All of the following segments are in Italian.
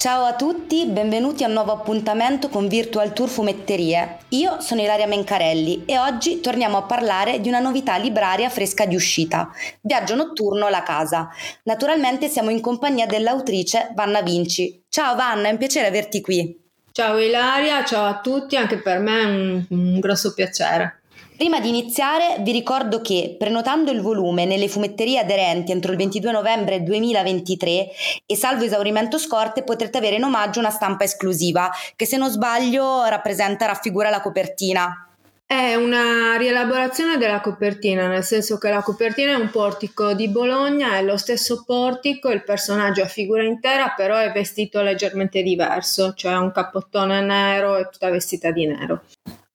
Ciao a tutti, benvenuti a un nuovo appuntamento con Virtual Tour Fumetterie. Io sono Ilaria Mencarelli e oggi torniamo a parlare di una novità libraria fresca di uscita, Viaggio notturno La Casa. Naturalmente siamo in compagnia dell'autrice Vanna Vinci. Ciao Vanna, è un piacere averti qui. Ciao Ilaria, ciao a tutti, anche per me è un, un grosso piacere. Prima di iniziare vi ricordo che prenotando il volume nelle fumetterie aderenti entro il 22 novembre 2023 e salvo esaurimento scorte potrete avere in omaggio una stampa esclusiva che se non sbaglio rappresenta, raffigura la copertina. È una rielaborazione della copertina, nel senso che la copertina è un portico di Bologna, è lo stesso portico, il personaggio a figura intera, però è vestito leggermente diverso, cioè un cappottone nero e tutta vestita di nero.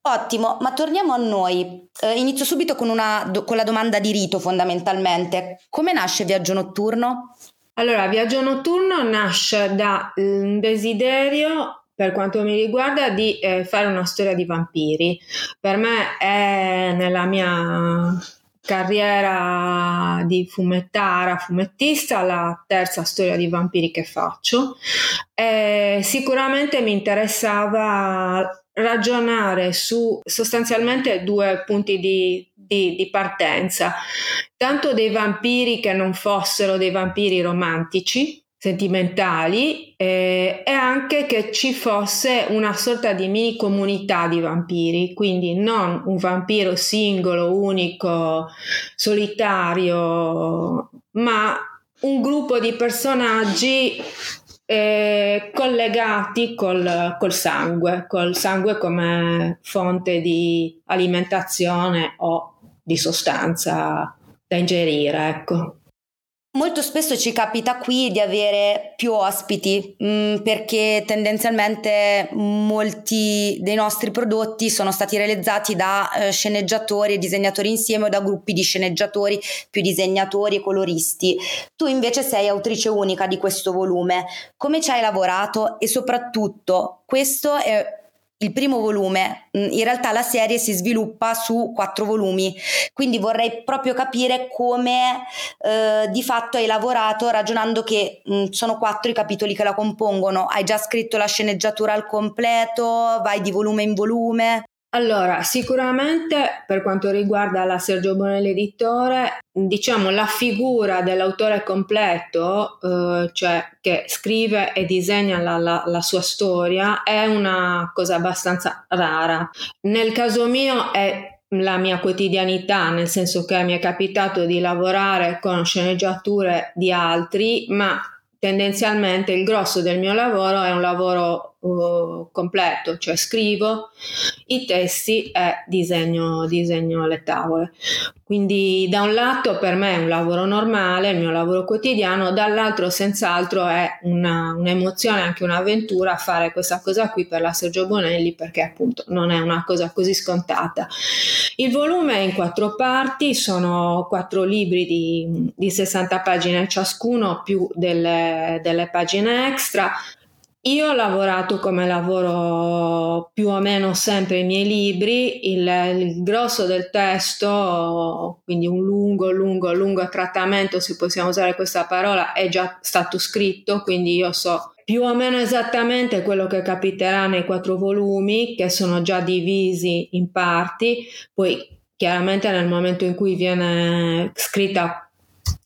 Ottimo, ma torniamo a noi. Eh, inizio subito con, una, con la domanda di rito fondamentalmente. Come nasce Viaggio Notturno? Allora, Viaggio Notturno nasce da un desiderio per quanto mi riguarda, di eh, fare una storia di vampiri. Per me è nella mia carriera di fumettara, fumettista, la terza storia di vampiri che faccio. E sicuramente mi interessava ragionare su sostanzialmente due punti di, di, di, partenza, tanto dei vampiri che non fossero dei vampiri romantici, sentimentali, eh, e anche che ci fosse una sorta di mini comunità di vampiri, quindi non un vampiro singolo, unico, solitario, ma un gruppo di personaggi eh, collegati col, col, sangue, col sangue come fonte di alimentazione o di sostanza da ingerire, ecco. Molto spesso ci capita qui di avere più ospiti mh, mm, perché tendenzialmente molti dei nostri prodotti sono stati realizzati da eh, sceneggiatori e disegnatori insieme o da gruppi di sceneggiatori più disegnatori e coloristi. Tu invece sei autrice unica di questo volume. Come ci hai lavorato e soprattutto questo è il primo volume, mm, in realtà la serie si sviluppa su quattro volumi, quindi vorrei proprio capire come eh, di fatto hai lavorato ragionando che mh, mm, sono quattro i capitoli che la compongono, hai già scritto la sceneggiatura al completo, vai di volume in volume? Allora, sicuramente per quanto riguarda la Sergio Bonelli editore, diciamo la figura dell'autore completo, eh, cioè che scrive e disegna la, la, la, sua storia, è una cosa abbastanza rara. Nel caso mio è la mia quotidianità, nel senso che mi è capitato di lavorare con sceneggiature di altri, ma tendenzialmente il grosso del mio lavoro è un lavoro completo, cioè scrivo i testi e disegno, disegno le tavole. Quindi da un lato per me è un lavoro normale, il mio lavoro quotidiano, dall'altro senz'altro è una, un'emozione, anche un'avventura fare questa cosa qui per la Sergio Bonelli perché appunto non è una cosa così scontata. Il volume è in quattro parti, sono quattro libri di, di 60 pagine ciascuno più delle, delle pagine extra. Io ho lavorato come lavoro più o meno sempre i miei libri, il, il, grosso del testo, quindi un lungo, lungo, lungo trattamento, se possiamo usare questa parola, è già stato scritto, quindi io so più o meno esattamente quello che capiterà nei quattro volumi, che sono già divisi in parti, poi chiaramente nel momento in cui viene scritta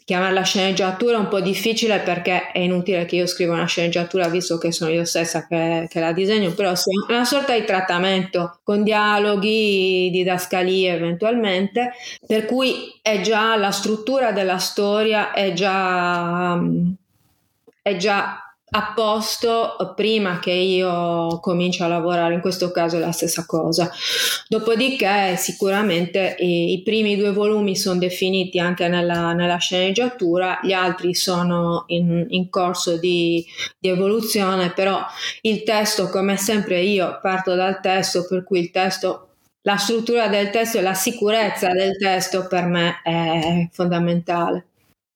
chiamarla sceneggiatura è un po' difficile perché è inutile che io scriva una sceneggiatura visto che sono io stessa che, che la disegno, però sì, una sorta di trattamento con dialoghi, didascalie eventualmente, per cui è già la struttura della storia è già, è già a posto prima che io cominci a lavorare, in questo caso è la stessa cosa. Dopodiché sicuramente i, i primi due volumi sono definiti anche nella, nella sceneggiatura, gli altri sono in, in corso di, di, evoluzione, però il testo, come sempre io parto dal testo, per cui il testo la struttura del testo e la sicurezza del testo per me è fondamentale.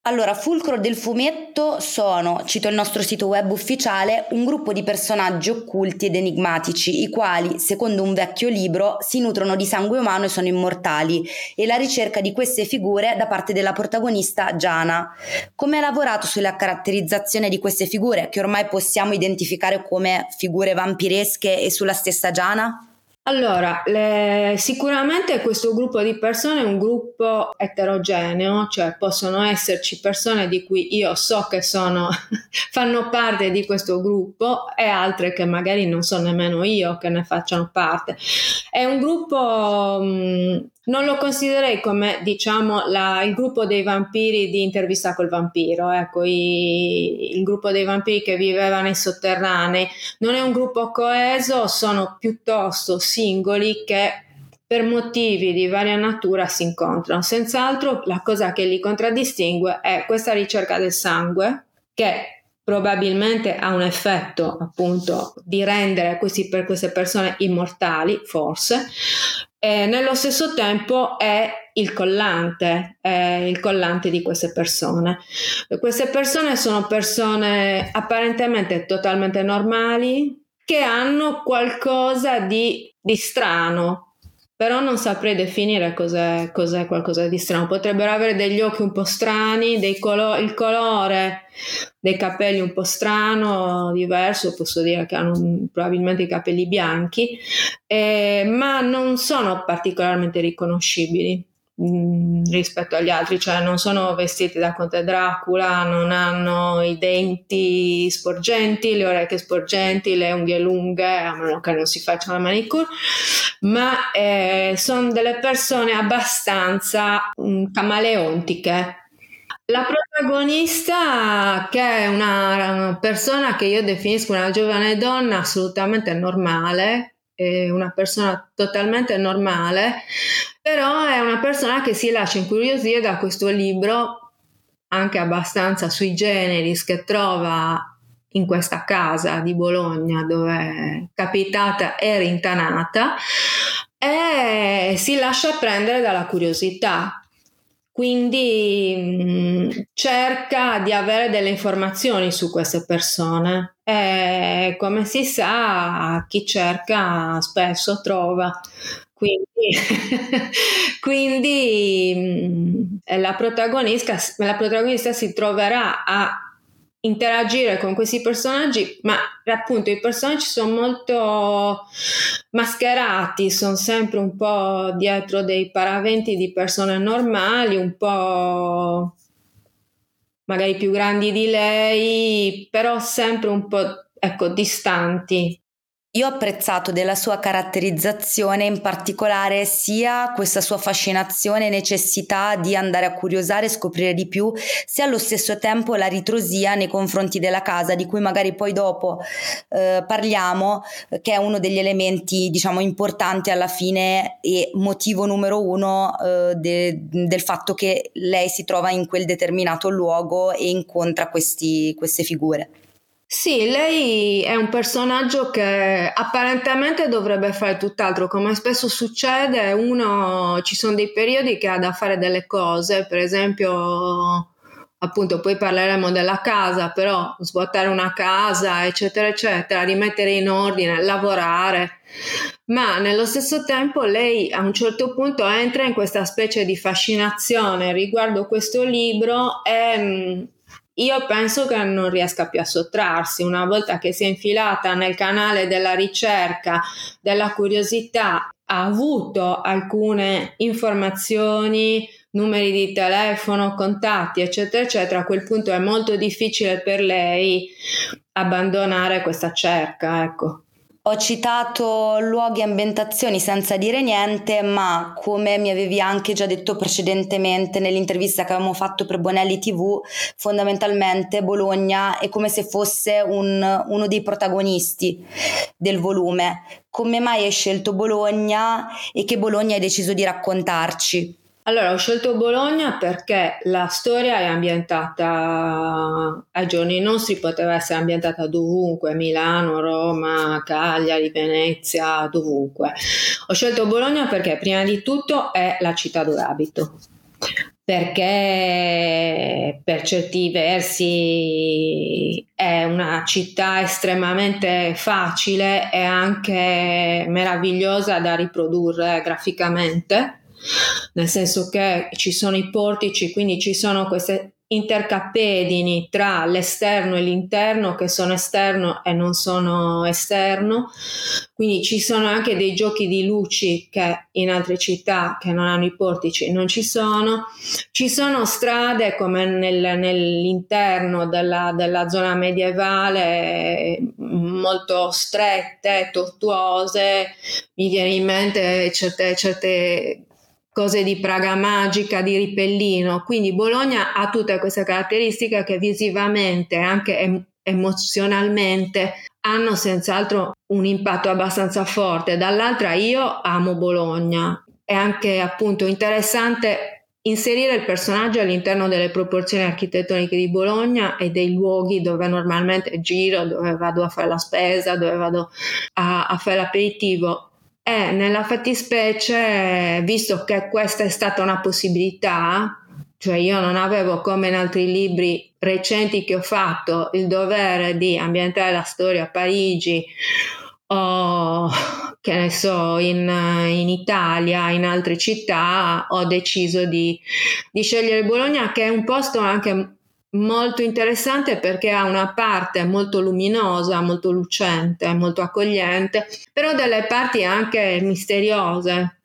Allora, fulcro del fumetto sono, cito il nostro sito web ufficiale, un gruppo di personaggi occulti ed enigmatici, i quali, secondo un vecchio libro, si nutrono di sangue umano e sono immortali, e la ricerca di queste figure da parte della protagonista Giana. Come ha lavorato sulla caratterizzazione di queste figure, che ormai possiamo identificare come figure vampiresche e sulla stessa Giana? Allora, le, sicuramente questo gruppo di persone è un gruppo eterogeneo, cioè possono esserci persone di cui io so che sono, fanno parte di questo gruppo e altre che magari non so nemmeno io che ne facciano parte. È un gruppo mh, non lo considererei come, diciamo, la, il gruppo dei vampiri di intervista col vampiro, ecco, i, il gruppo dei vampiri che viveva nei sotterranei. Non è un gruppo coeso, sono piuttosto singoli che per motivi di varia natura si incontrano. Senz'altro la cosa che li contraddistingue è questa ricerca del sangue che probabilmente ha un effetto appunto di rendere questi, per queste persone immortali, forse, e nello stesso tempo è il collante, è il collante di queste persone. Queste persone sono persone apparentemente totalmente normali che hanno qualcosa di, di strano, però non saprei definire cos'è, cos'è, qualcosa di strano. Potrebbero avere degli occhi un po' strani, colo- il colore dei capelli un po' strano, diverso, posso dire che hanno probabilmente i capelli bianchi, eh, ma non sono particolarmente riconoscibili. Mm, rispetto agli altri, cioè non sono vestiti da Conte Dracula, non hanno i denti sporgenti, le orecchie sporgenti, le unghie lunghe, a meno che non si faccia la manicure, ma eh, sono delle persone abbastanza um, camaleontiche. La protagonista, che è una persona che io definisco una giovane donna assolutamente normale, è una persona totalmente normale, però è una persona che si lascia incuriosire da questo libro anche abbastanza sui generis che trova in questa casa di Bologna dove è capitata e rintanata e si lascia prendere dalla curiosità. Quindi mh, mm, cerca di avere delle informazioni su queste persone e come si sa chi cerca spesso trova. Quindi, quindi mm, la, protagonista, la protagonista si troverà a interagire con questi personaggi, ma appunto i personaggi sono molto mascherati, sono sempre un po' dietro dei paraventi di persone normali, un po' magari più grandi di lei, però sempre un po' ecco, distanti. Io ho apprezzato della sua caratterizzazione in particolare sia questa sua fascinazione e necessità di andare a curiosare e scoprire di più, sia allo stesso tempo la ritrosia nei confronti della casa, di cui magari poi dopo eh, parliamo, che è uno degli elementi diciamo importanti alla fine e motivo numero uno eh, de, del fatto che lei si trova in quel determinato luogo e incontra questi, queste figure. Sì, lei è un personaggio che apparentemente dovrebbe fare tutt'altro, come spesso succede, uno ci sono dei periodi che ha da fare delle cose, per esempio appunto poi parleremo della casa, però svuotare una casa, eccetera, eccetera, rimettere in ordine, lavorare. Ma nello stesso tempo lei a un certo punto entra in questa specie di fascinazione riguardo questo libro e mm, io penso che non riesca più a sottrarsi. Una volta che si è infilata nel canale della ricerca, della curiosità, ha avuto alcune informazioni, numeri di telefono, contatti, eccetera, eccetera, a quel punto è molto difficile per lei abbandonare questa cerca, ecco. Ho citato luoghi e ambientazioni senza dire niente, ma come mi avevi anche già detto precedentemente nell'intervista che avevamo fatto per Bonelli TV, fondamentalmente Bologna è come se fosse un, uno dei protagonisti del volume. Come mai hai scelto Bologna e che Bologna hai deciso di raccontarci? Allora, ho scelto Bologna perché la storia è ambientata ai giorni nostri, poteva essere ambientata dovunque, Milano, Roma, Cagliari, Venezia, dovunque. Ho scelto Bologna perché prima di tutto è la città dove abito. perché per certi versi è una città estremamente facile e anche meravigliosa da riprodurre graficamente nel senso che ci sono i portici, quindi ci sono queste intercappedini tra l'esterno e l'interno che sono esterno e non sono esterno. Quindi ci sono anche dei giochi di luci che in altre città che non hanno i portici non ci sono. Ci sono strade come nel, nell'interno della, della zona medievale molto strette tortuose. Mi viene in mente certe, certe cose di Praga Magica, di Ripellino. Quindi Bologna ha tutte queste caratteristiche che visivamente e anche em- emozionalmente hanno senz'altro un impatto abbastanza forte. Dall'altra io amo Bologna. È anche appunto interessante inserire il personaggio all'interno delle proporzioni architettoniche di Bologna e dei luoghi dove normalmente giro, dove vado a fare la spesa, dove vado a, a fare l'aperitivo e nella fattispecie, visto che questa è stata una possibilità, cioè io non avevo come in altri libri recenti che ho fatto il dovere di ambientare la storia a Parigi o che ne so in, in Italia, in altre città, ho deciso di, di scegliere Bologna che è un posto anche molto interessante perché ha una parte molto luminosa, molto lucente, molto accogliente, però delle parti anche misteriose.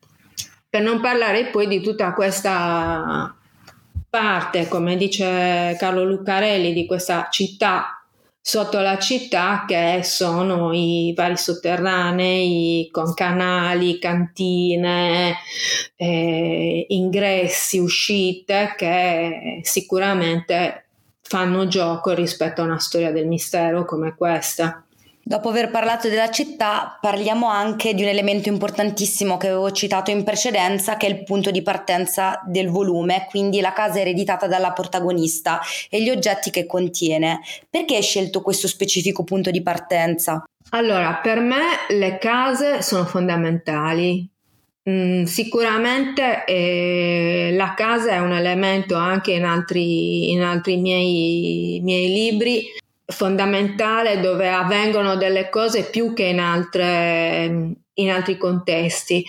Per non parlare poi di tutta questa parte, come dice Carlo Luccarelli, di questa città sotto la città che sono i vari sotterranei con canali, cantine, eh, ingressi, uscite che sicuramente fanno gioco rispetto a una storia del mistero come questa. Dopo aver parlato della città, parliamo anche di un elemento importantissimo che avevo citato in precedenza, che è il punto di partenza del volume, quindi la casa ereditata dalla protagonista e gli oggetti che contiene. Perché hai scelto questo specifico punto di partenza? Allora, per me le case sono fondamentali Mm, sicuramente eh, la casa è un elemento anche in altri, in altri miei, miei, libri fondamentale dove avvengono delle cose più che in, altre, in altri contesti.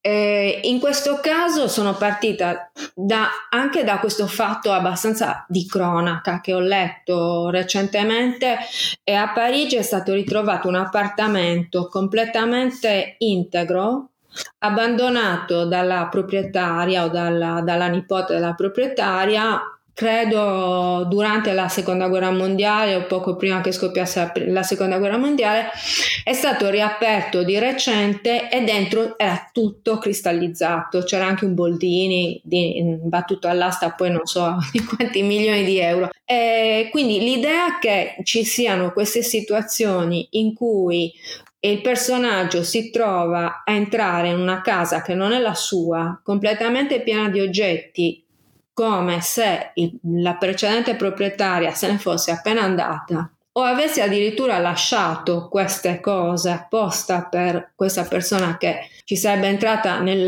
Eh, in questo caso sono partita da, anche da questo fatto abbastanza di cronaca che ho letto recentemente e a Parigi è stato ritrovato un appartamento completamente integro abbandonato dalla proprietaria o dalla, dalla nipote della proprietaria credo durante la seconda guerra mondiale o poco prima che scoppiasse la seconda guerra mondiale, è stato riaperto di recente e dentro era tutto cristallizzato, c'era anche un Boldini di, battuto all'asta, poi non so di quanti milioni di euro. E quindi l'idea che ci siano queste situazioni in cui e il personaggio si trova a entrare in una casa che non è la sua, completamente piena di oggetti, come se il, la precedente proprietaria se ne fosse appena andata o avesse addirittura lasciato queste cose apposta per questa persona che ci sarebbe entrata nel,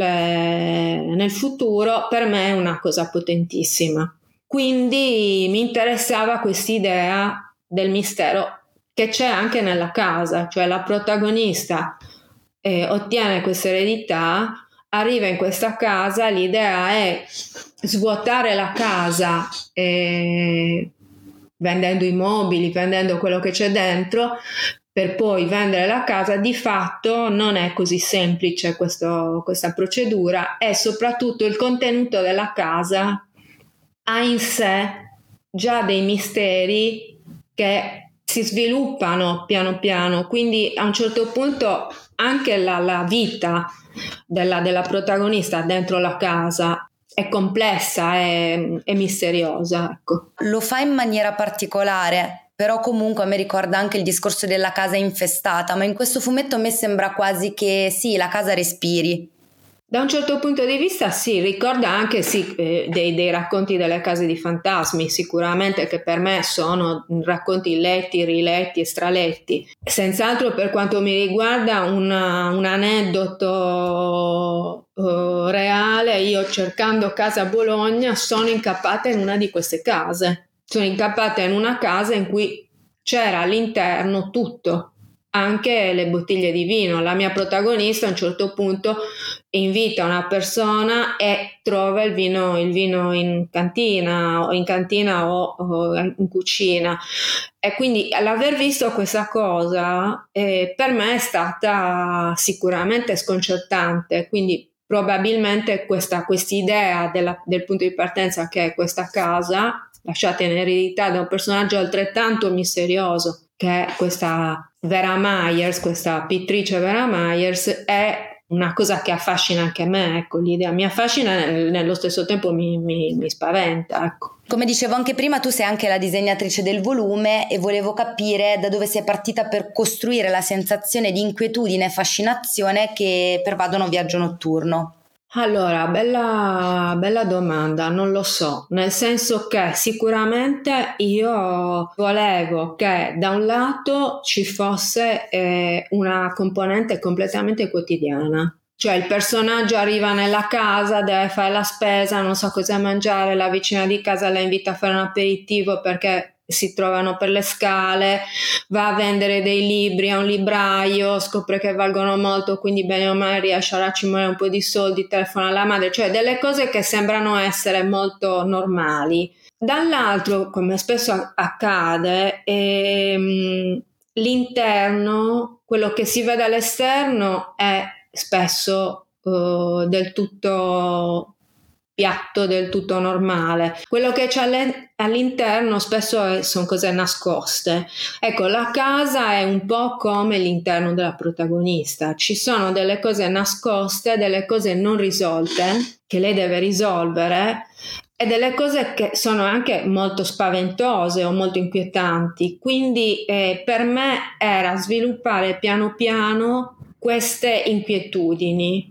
nel futuro, per me è una cosa potentissima. Quindi mi interessava quest'idea del mistero che c'è anche nella casa, cioè la protagonista eh, ottiene questa eredità, arriva in questa casa, l'idea è svuotare la casa eh, vendendo i mobili, vendendo quello che c'è dentro, per poi vendere la casa, di fatto non è così semplice questo, questa procedura e soprattutto il contenuto della casa ha in sé già dei misteri che si sviluppano piano piano, quindi a un certo punto anche la, la vita della, della, protagonista dentro la casa è complessa e, misteriosa. Ecco. Lo fa in maniera particolare, però comunque a me ricorda anche il discorso della casa infestata, ma in questo fumetto a me sembra quasi che sì, la casa respiri. Da un certo punto di vista sì, ricorda anche sì, eh, dei, dei, racconti delle case di fantasmi, sicuramente che per me sono racconti letti, riletti e straletti. Senz'altro per quanto mi riguarda una, un aneddoto uh, reale, io cercando casa a Bologna sono incappata in una di queste case. Sono incappata in una casa in cui c'era all'interno tutto, anche le bottiglie di vino. La mia protagonista a un certo punto invita una persona e trova il vino, il vino in cantina o in cantina o, o, in cucina. E quindi l'aver visto questa cosa eh, per me è stata sicuramente sconcertante. Quindi probabilmente questa idea del punto di partenza che è questa casa lasciata in eredità da un personaggio altrettanto misterioso che è questa Vera Myers, questa pittrice Vera Myers, è una cosa che affascina anche me, ecco, l'idea mi affascina e nello stesso tempo mi, mi, mi spaventa, ecco. Come dicevo anche prima, tu sei anche la disegnatrice del volume e volevo capire da dove sei partita per costruire la sensazione di inquietudine e fascinazione che pervadono Viaggio Notturno. Allora, bella, bella domanda, non lo so, nel senso che sicuramente io volevo che da un lato ci fosse eh, una componente completamente quotidiana, cioè il personaggio arriva nella casa, deve fare la spesa, non sa cosa mangiare, la vicina di casa la invita a fare un aperitivo perché si trovano per le scale, va a vendere dei libri a un libraio, scopre che valgono molto, quindi bene o male riesce a racimare un po' di soldi, telefona alla madre, cioè delle cose che sembrano essere molto normali. Dall'altro, come spesso accade, ehm, l'interno, quello che si vede all'esterno è spesso uh, del tutto piatto del tutto normale. Quello che c'è all'interno spesso sono cose nascoste. Ecco, la casa è un po' come l'interno della protagonista. Ci sono delle cose nascoste, delle cose non risolte che lei deve risolvere e delle cose che sono anche molto spaventose o molto inquietanti. Quindi eh, per me era sviluppare piano piano queste inquietudini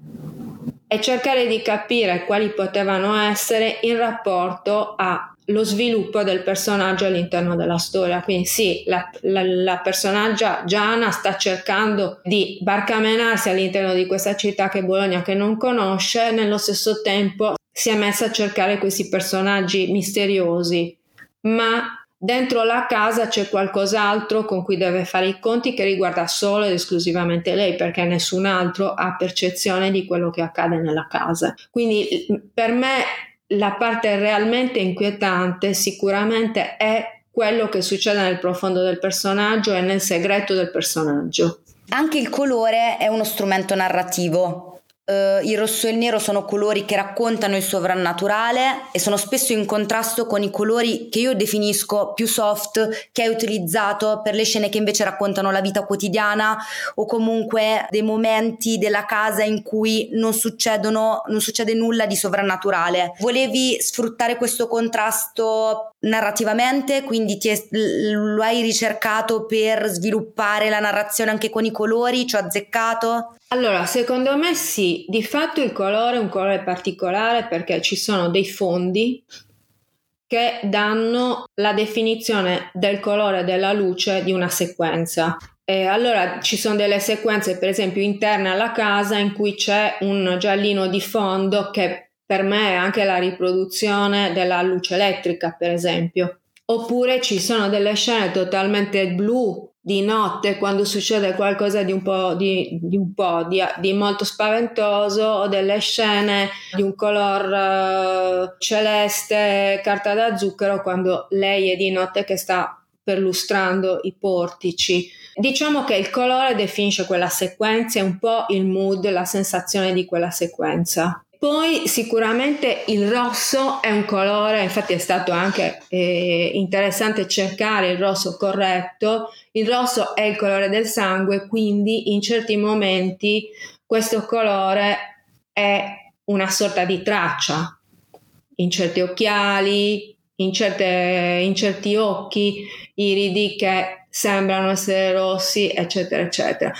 e cercare di capire quali potevano essere in rapporto allo sviluppo del personaggio all'interno della storia. Quindi sì, la, la, la personaggia Giana sta cercando di barcamenarsi all'interno di questa città che è Bologna che non conosce, nello stesso tempo si è messa a cercare questi personaggi misteriosi, ma Dentro la casa c'è qualcos'altro con cui deve fare i conti che riguarda solo ed esclusivamente lei, perché nessun altro ha percezione di quello che accade nella casa. Quindi per me la parte realmente inquietante sicuramente è quello che succede nel profondo del personaggio e nel segreto del personaggio. Anche il colore è uno strumento narrativo Uh, il rosso e il nero sono colori che raccontano il sovrannaturale e sono spesso in contrasto con i colori che io definisco più soft che hai utilizzato per le scene che invece raccontano la vita quotidiana o comunque dei momenti della casa in cui non non succede nulla di sovrannaturale. Volevi sfruttare questo contrasto narrativamente, quindi è, lo hai ricercato per sviluppare la narrazione anche con i colori, ci ho azzeccato? Allora, secondo me sì, di fatto il colore è un colore particolare perché ci sono dei fondi che danno la definizione del colore della luce di una sequenza. E allora ci sono delle sequenze, per esempio, interne alla casa in cui c'è un giallino di fondo che per me è anche la riproduzione della luce elettrica, per esempio. Oppure ci sono delle scene totalmente blu di notte quando succede qualcosa di un po', di, di, un po di, di, molto spaventoso o delle scene di un color uh, celeste, carta da zucchero quando lei è di notte che sta perlustrando i portici. Diciamo che il colore definisce quella sequenza, è un po' il mood, la sensazione di quella sequenza. Poi sicuramente il rosso è un colore, infatti è stato anche eh, interessante cercare il rosso corretto. Il rosso è il colore del sangue, quindi in certi momenti questo colore è una sorta di traccia. In certi occhiali, in, certe, in certi occhi iridi che sembrano essere rossi, eccetera, eccetera.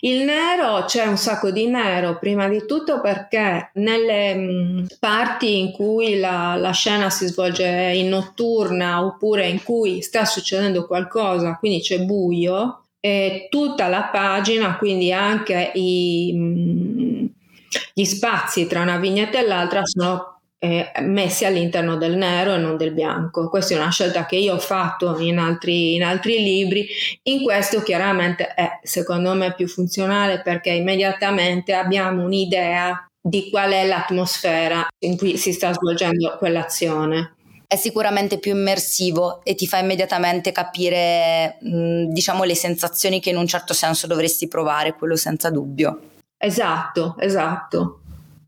Il nero c'è un sacco di nero, prima di tutto perché nelle mh, parti in cui la, la, scena si svolge in notturna oppure in cui sta succedendo qualcosa, quindi c'è buio, e tutta la pagina, quindi anche i, mh, gli spazi tra una vignetta e l'altra sono eh, messi all'interno del nero e non del bianco. Questa è una scelta che io ho fatto in altri, in altri libri. In questo chiaramente è secondo me più funzionale perché immediatamente abbiamo un'idea di qual è l'atmosfera in cui si sta svolgendo quell'azione. È sicuramente più immersivo e ti fa immediatamente capire, mh, diciamo, le sensazioni che in un certo senso dovresti provare, quello senza dubbio. Esatto, esatto.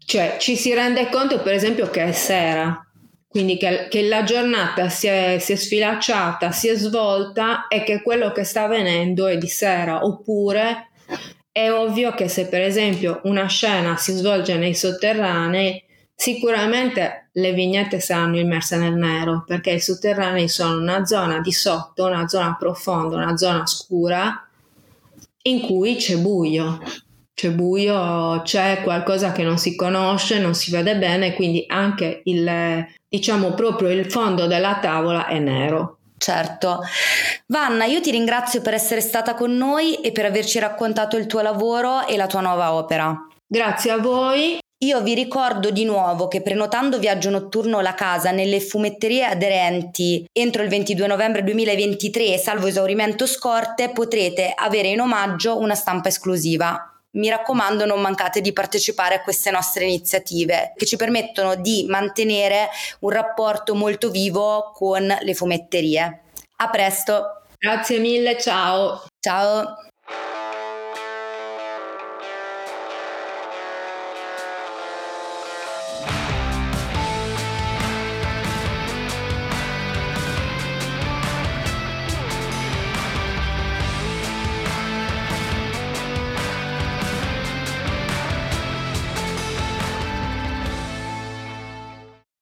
Cioè ci si rende conto per esempio che è sera, quindi che, che la giornata si è, si è, sfilacciata, si è svolta e che quello che sta avvenendo è di sera, oppure è ovvio che se per esempio una scena si svolge nei sotterranei, sicuramente le vignette saranno immerse nel nero, perché i sotterranei sono una zona di sotto, una zona profonda, una zona scura in cui c'è buio c'è buio, c'è qualcosa che non si conosce, non si vede bene, quindi anche il, diciamo proprio il fondo della tavola è nero. Certo. Vanna, io ti ringrazio per essere stata con noi e per averci raccontato il tuo lavoro e la tua nuova opera. Grazie a voi. Io vi ricordo di nuovo che prenotando viaggio notturno La Casa nelle fumetterie aderenti entro il 22 novembre 2023, salvo esaurimento scorte, potrete avere in omaggio una stampa esclusiva mi raccomando non mancate di partecipare a queste nostre iniziative che ci permettono di mantenere un rapporto molto vivo con le fumetterie. A presto! Grazie mille, ciao! Ciao!